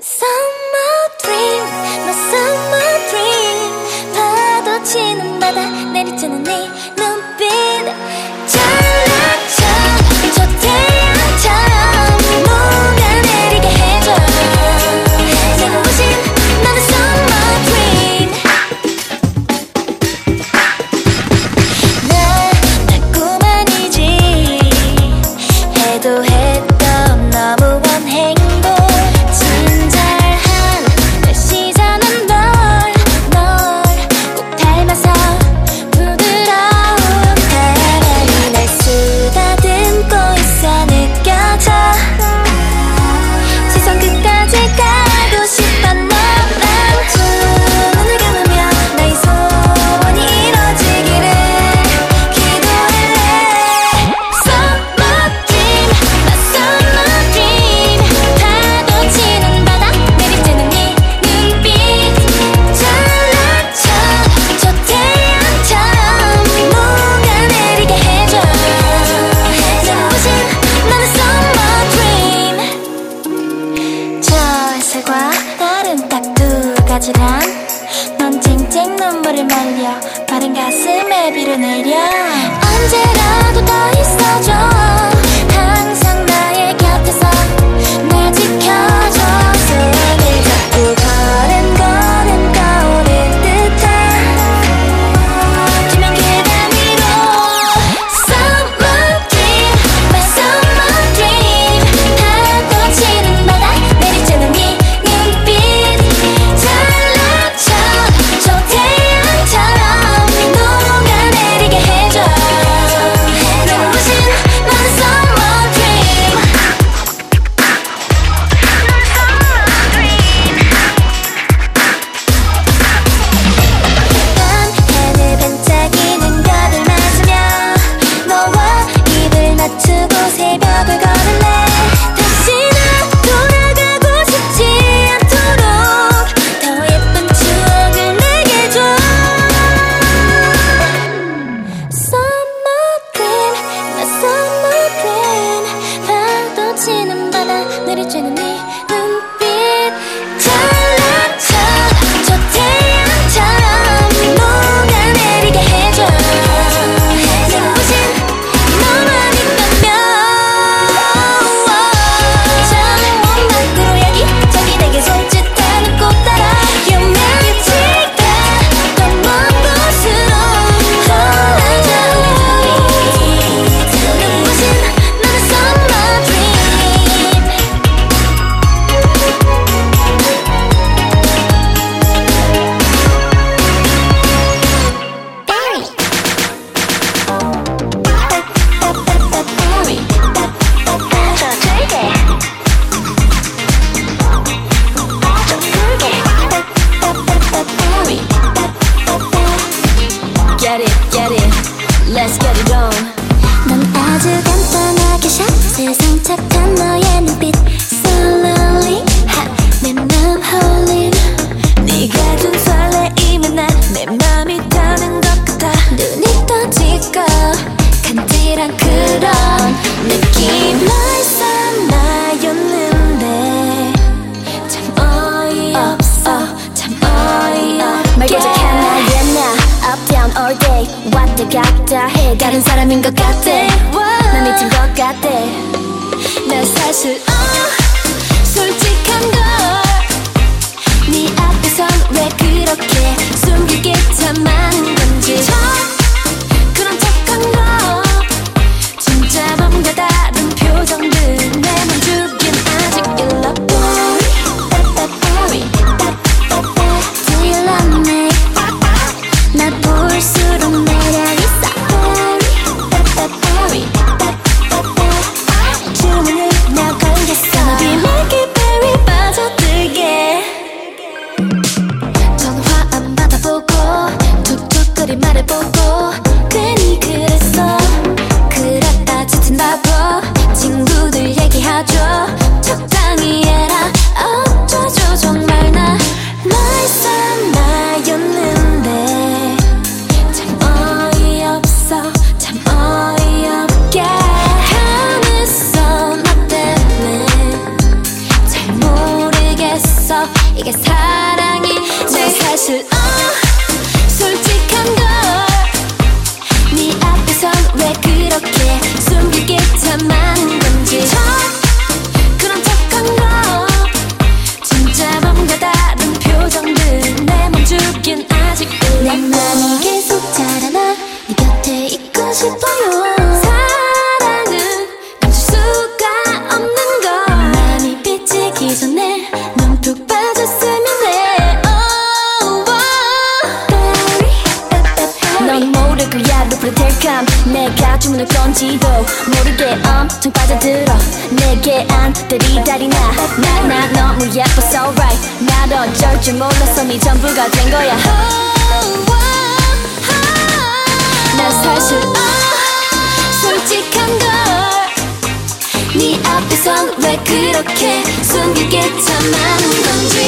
心 나 그렇게 숨길 게 참 많은 건지.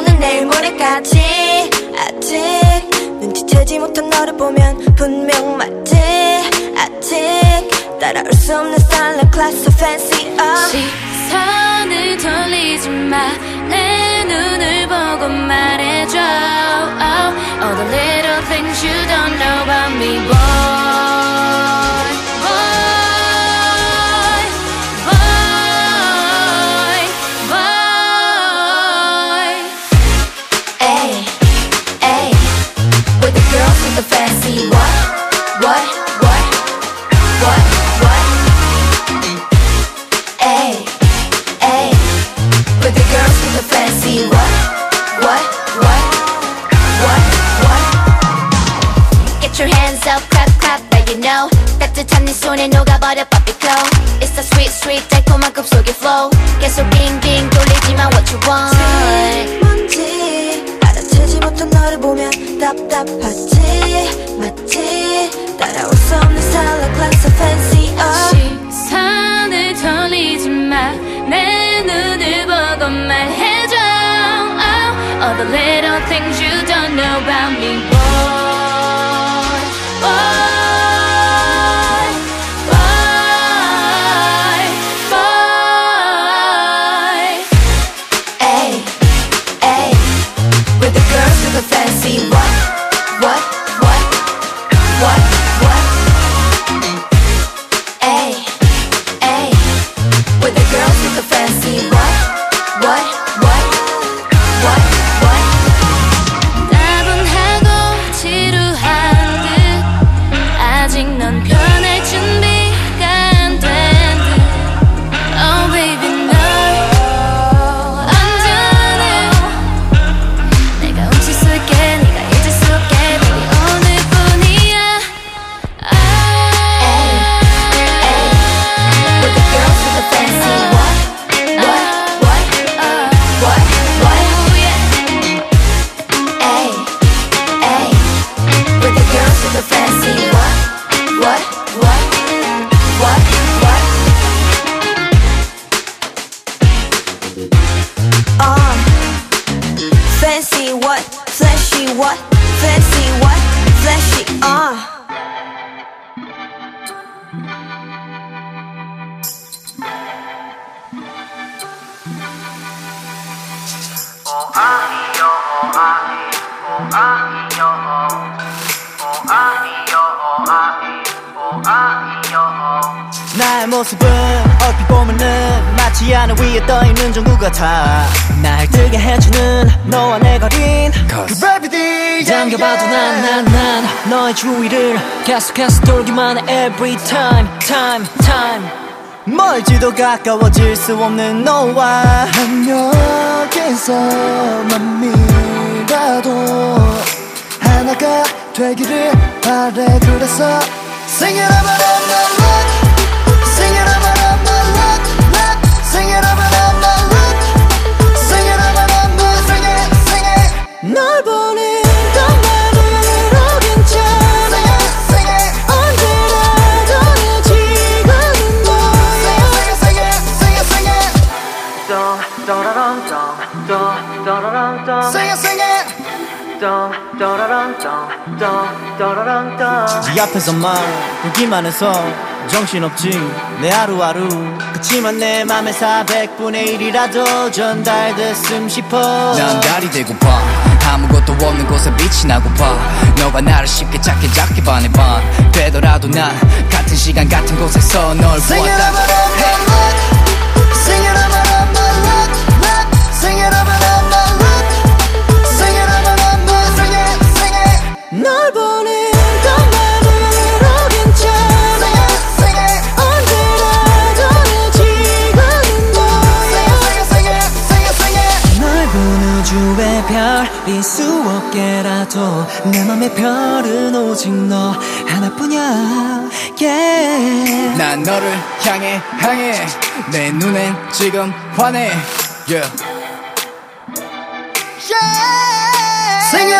너는 내일 모레까지 아직 눈치채지 못한 너를 보면 분명 맞지 아직 따라올 수 없는 style class so fancy up 시선을 돌리지 마내 눈을 보고 말해줘 oh, All the little things you don't know about me boy so fancy. What? What? What? What? What? Hey, hey. With the girls from the fancy. What? What? What? What? What? Get your hands up, clap, clap, but you know. 따뜻한 네 손에 녹아버려 puppy glow. It's a sweet, sweet 달콤한 급속의 flow. 계속 빙빙 돌리지만 what you want. 못한 너를 보면 답답하지. 내 눈을 보고 말해줘. Oh, all the little things you don't know about me. 계속해서 돌기만 해 every time time time. 멀지도 가까워질 수 없는 너와 한여기서만 미라도 하나가 되기를 바래. 그래서 Sing it up 앞에서만 보기만 해서 정신없지. 내 하루하루. 그치만 내 맘에 400분의 1이라도 전달됐음 싶어. 난 달이 되고 봐. 아무것도 없는 곳에 빛이 나고 봐. 너가 나를 쉽게 작게 작게 반해 반 되더라도 난 같은 시간 같은 곳에서 널 보았다. and up my luck Sing it up and up my luck luck Sing it up and up my luck Sing it up and up my sing it sing it 널 보는 맘의 별은 오직 너 하나뿐이야 yeah. 난 너를 향해 향해 내 눈엔 지금 환해 yeah. Sing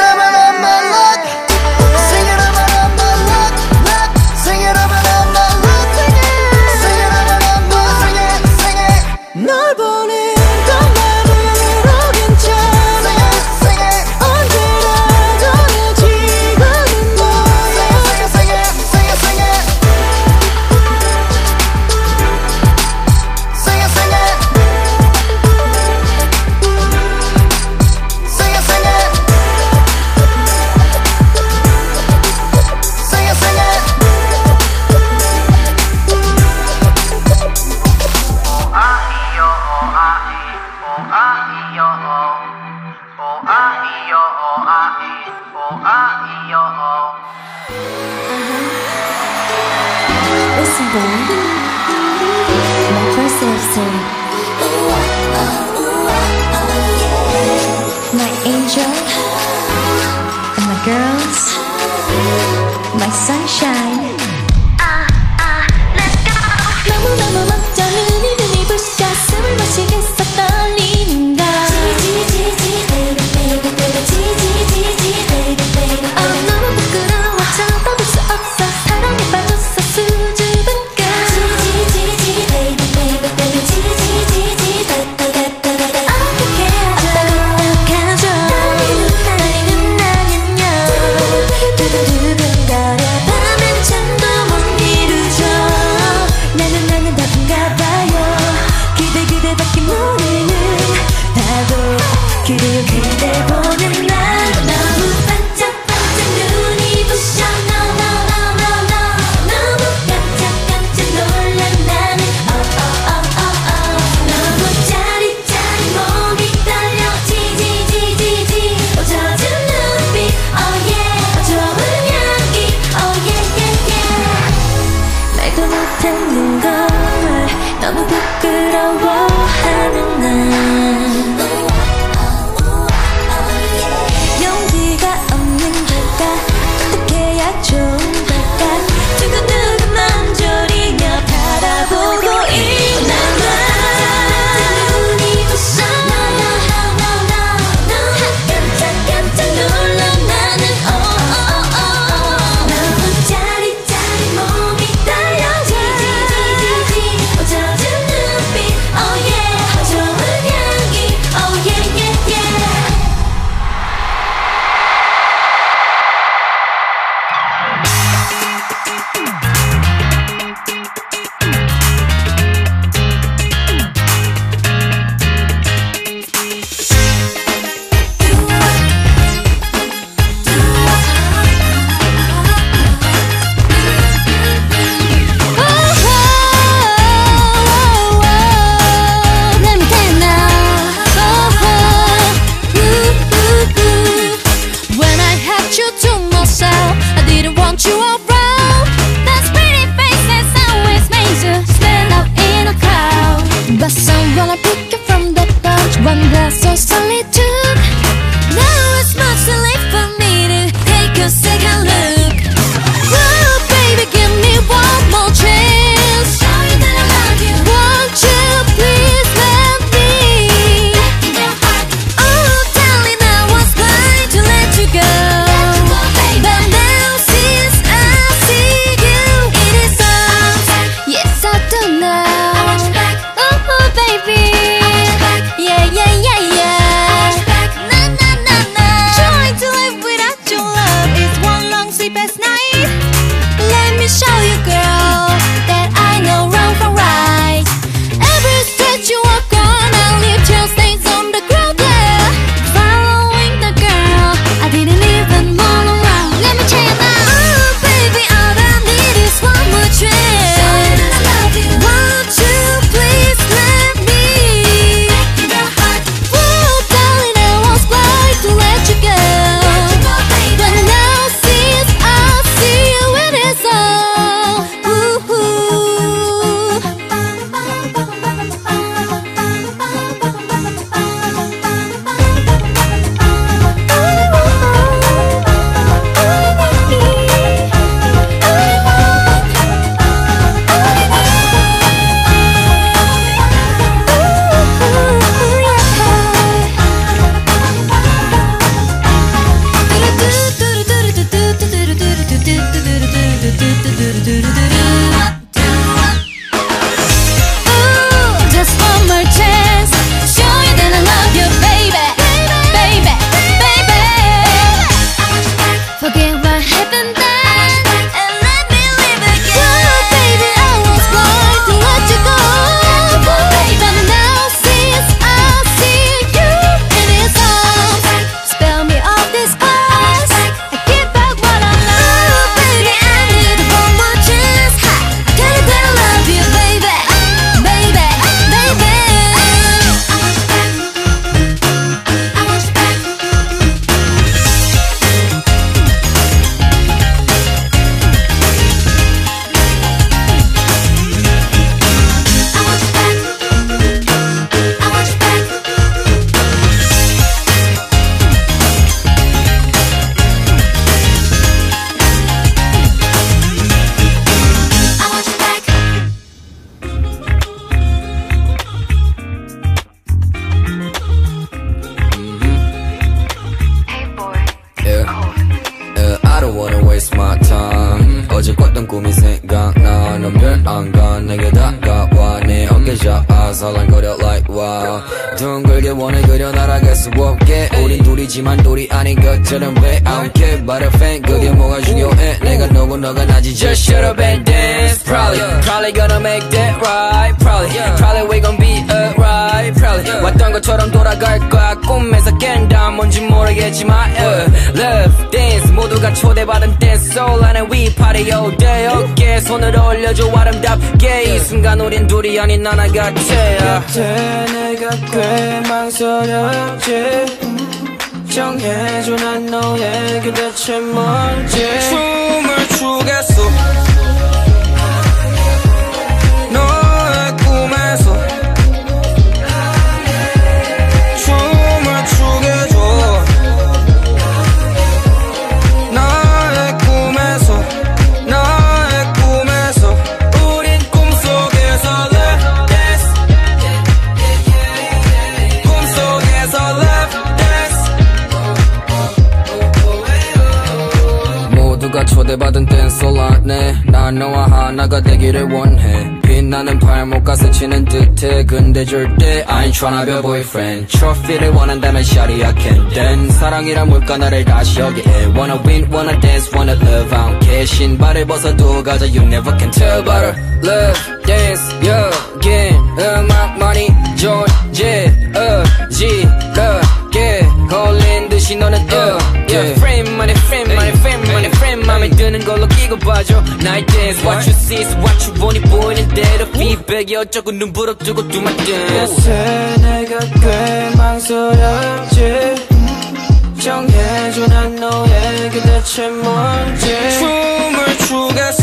난 너의 그대체 뭔지. 한너와 하나가 되기를 원해. 빛나는 발목과 스치는 듯해. 근데 절대 I ain't tryna be a boyfriend. Trophy를 원한다면 shawty I can dance. 사랑이란 물가 나를 다시 여기 Wanna win, wanna dance, wanna love. I don't care 신발을 벗어도 가자 You never can tell but I love dance yeah, 여긴. 음악 많이 존재 의지가게. 걸린 듯이 너는 uh, yeah. 맘에 드는 걸로 끼고 봐줘. 나의 dance What you see is what you 보니 보이는 대로 피백이 어쩌고 눈 부릅뜨고 do my dance 내가 꽤 망설였지. 정해줘 난 너에게 대체 뭔지. 춤을 추겠어.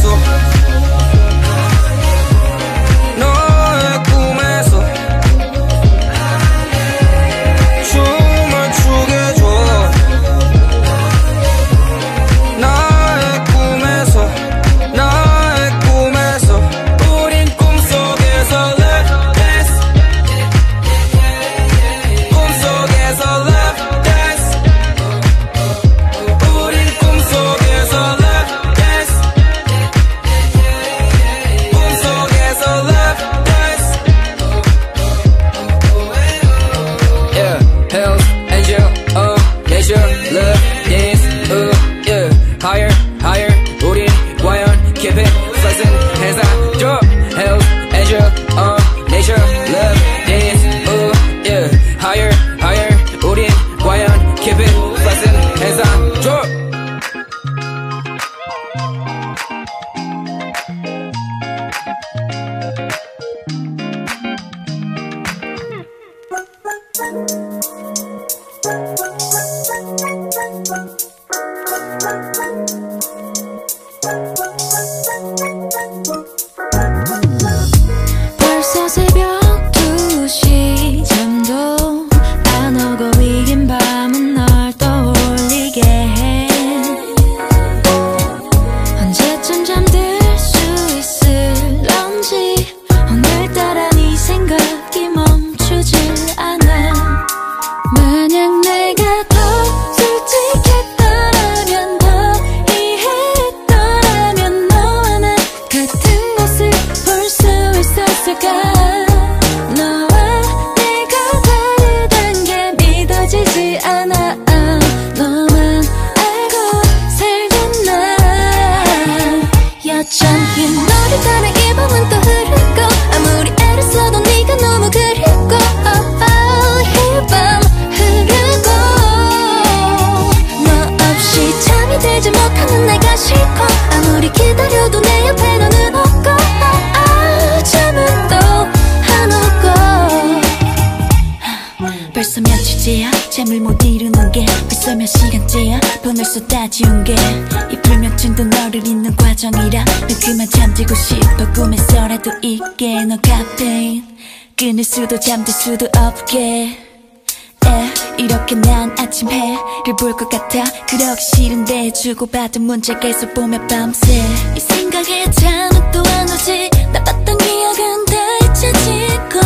이렇게 난 아침 해를 볼 것 같아. 그러기 싫은데 주고받은 문자 계속 보며 밤새. 이 생각에 잠은 또 안 오지. 나빴던 기억은 다 잊혀지고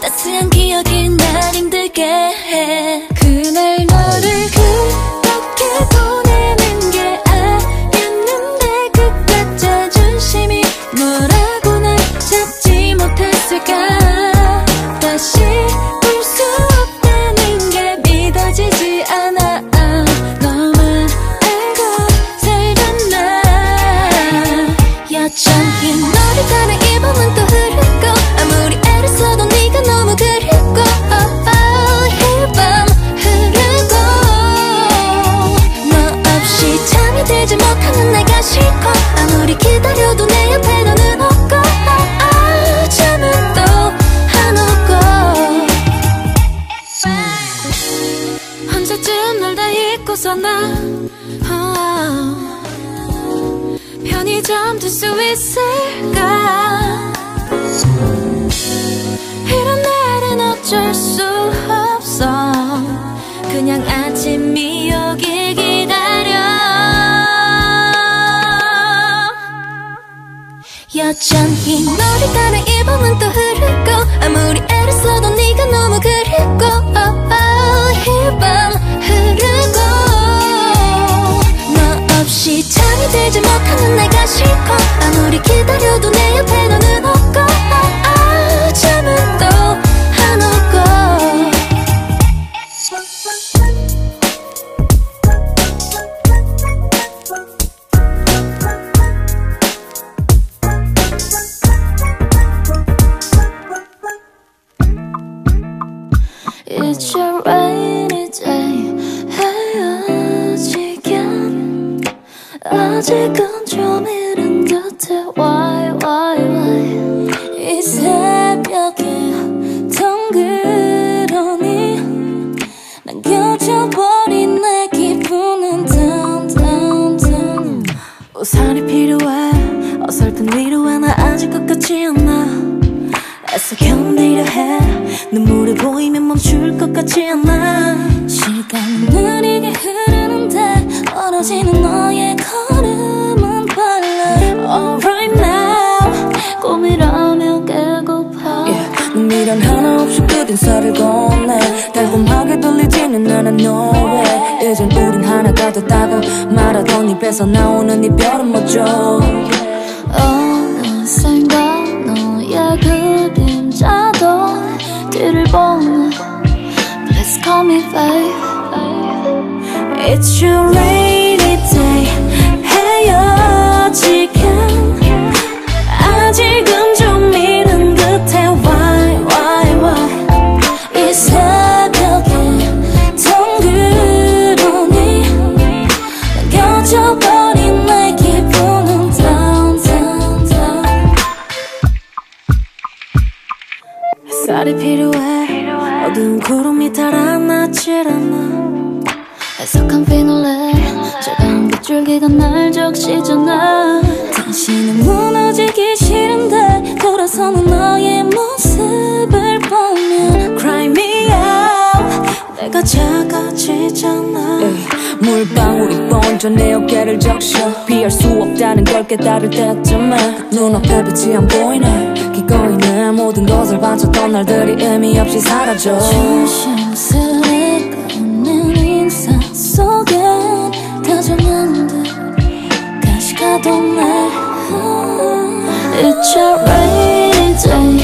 따스한 기억이 날 힘들게 해. 그날 너를 그렇게 보내는 게 아니었는데 그깟 자존심이 너라고 날 잡지 못했을까 있을까? 이런 날은 어쩔 수 없어. 그냥 아침이 오길 기다려. 여전히 너를 따라 이 밤은 또 흐르고 아무리 애를 써도 네가 너무 그립고. oh, oh, 이밤 잠이 들지 못하는 내가 싫고 아무리 기다려도 내 옆에 너는 없고 oh, oh, 잠은 또안 오고. It's a rainy 아직은 좀 이른 듯해 Why why why? 이 새벽에 덩그러니? 남겨져버린 내 기분은 down down down 우산이 필요해. 어설픈 위로에 나 아직 끝같지 않아 애써 견디려 해. 눈물이 보이면 멈출 것 같지 않아 인사를 건네. 달콤하게 들리지는 않아 no way. 이젠 우린 하나가 됐다고 말하던 입에서 나오는 이별은 뭐죠? 어느샌가 너의 그림자도 뒤를 보네 Please call me babe. It's your rainy 피할 수 없다는 걸 깨달을 때쯤에 눈앞에 빛이 안 보이네. 기꺼이 내 모든 것을 바쳤던 날들이 의미 없이 사라져. 조심스레 꺼낸 인사 속에 다정한 듯 다시 가던 날 It's your right day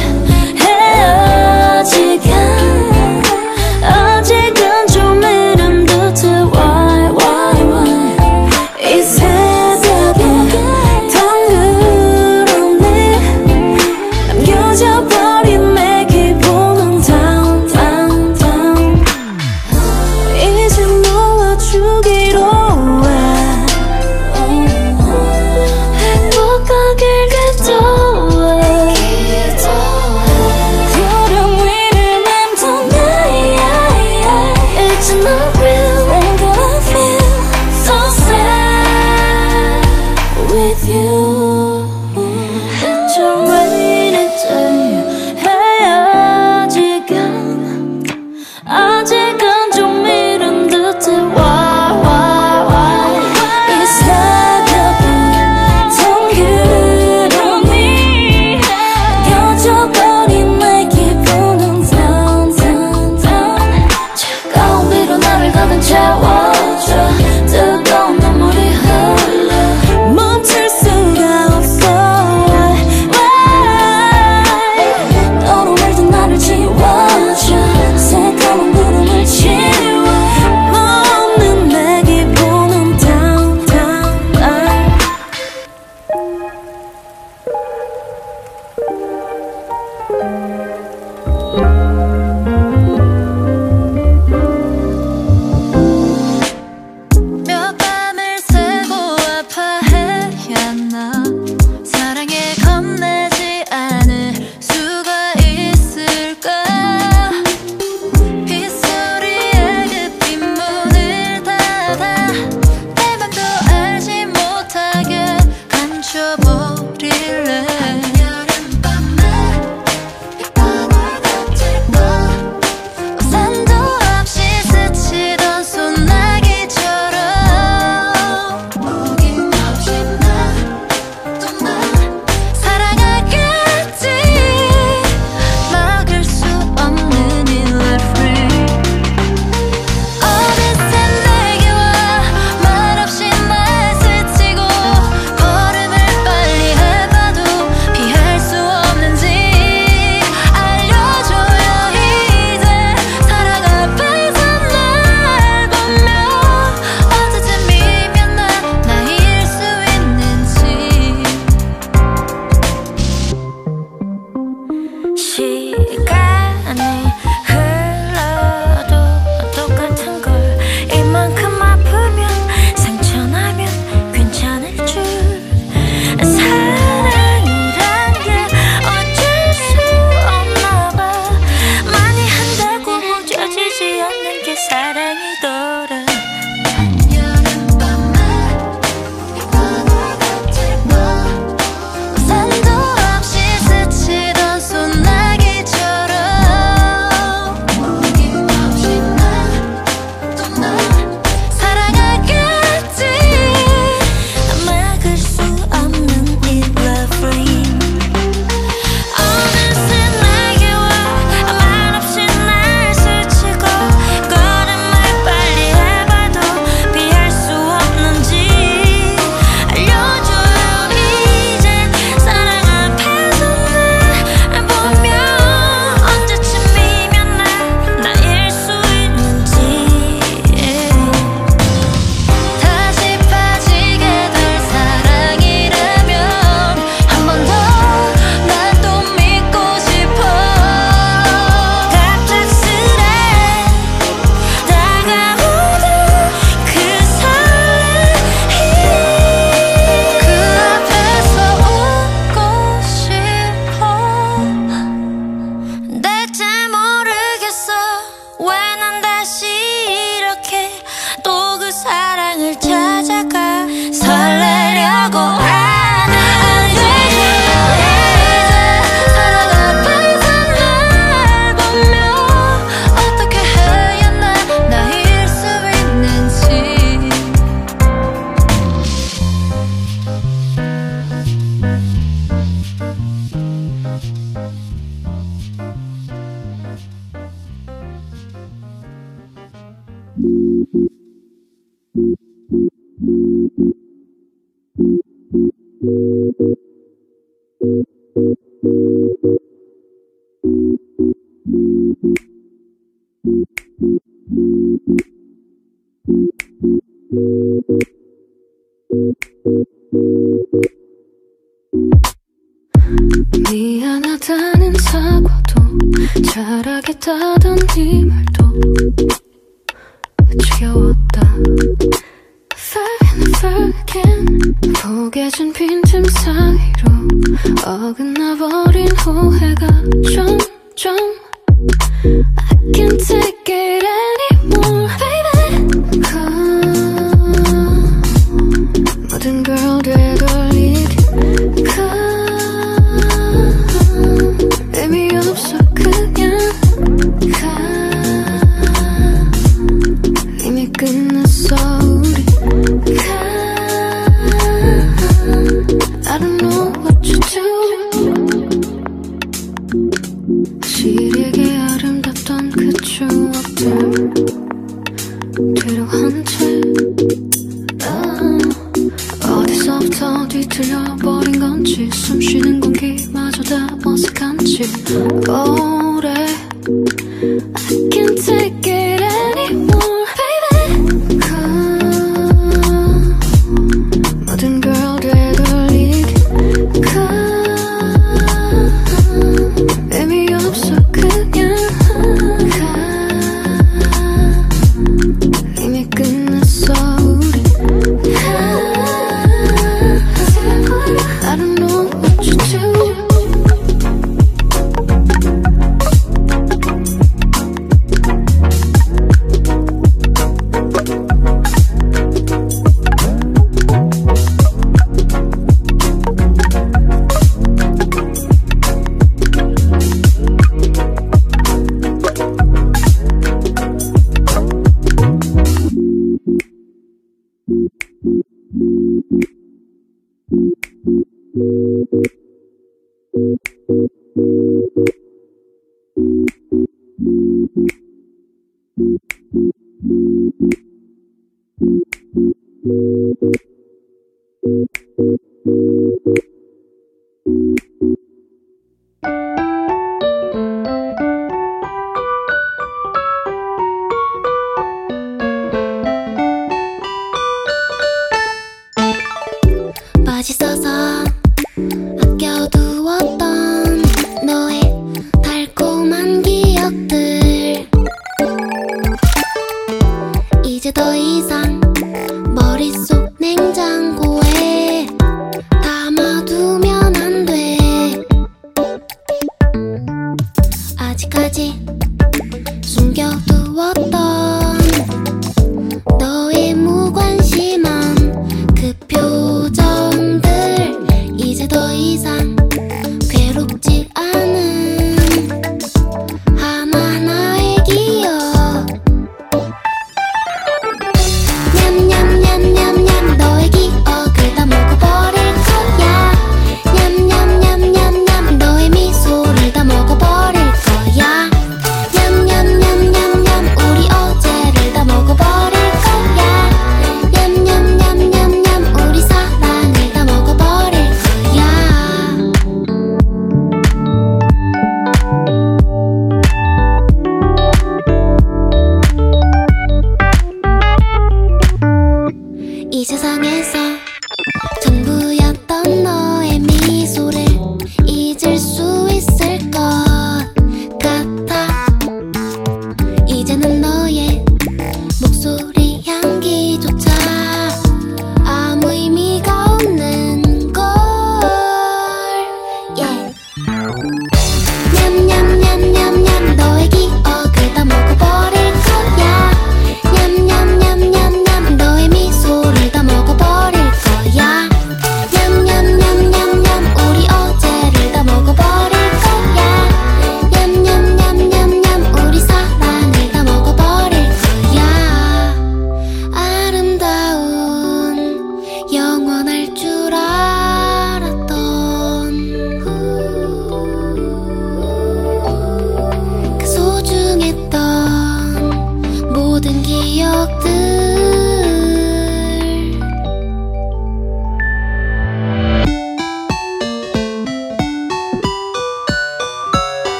그모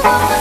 Thank you.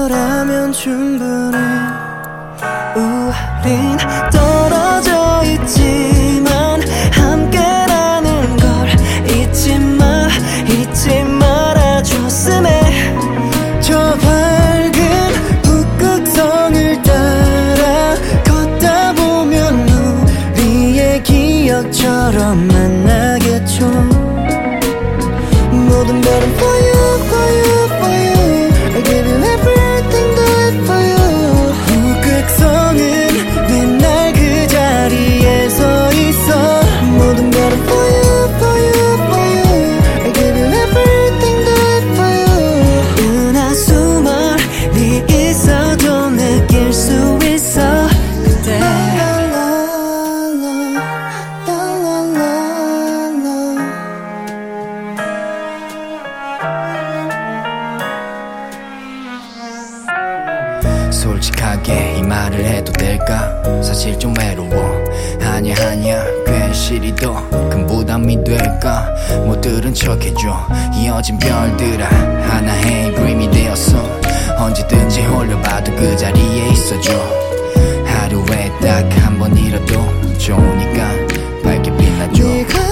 너라면 충분해 우린 또 들은 척해줘. 이어진 별들아 하나의 그림이 되었어. 언제든지 홀려봐도 그 자리에 있어줘. 하루에 딱 한 번이라도 좋으니까 밝게 빛나줘.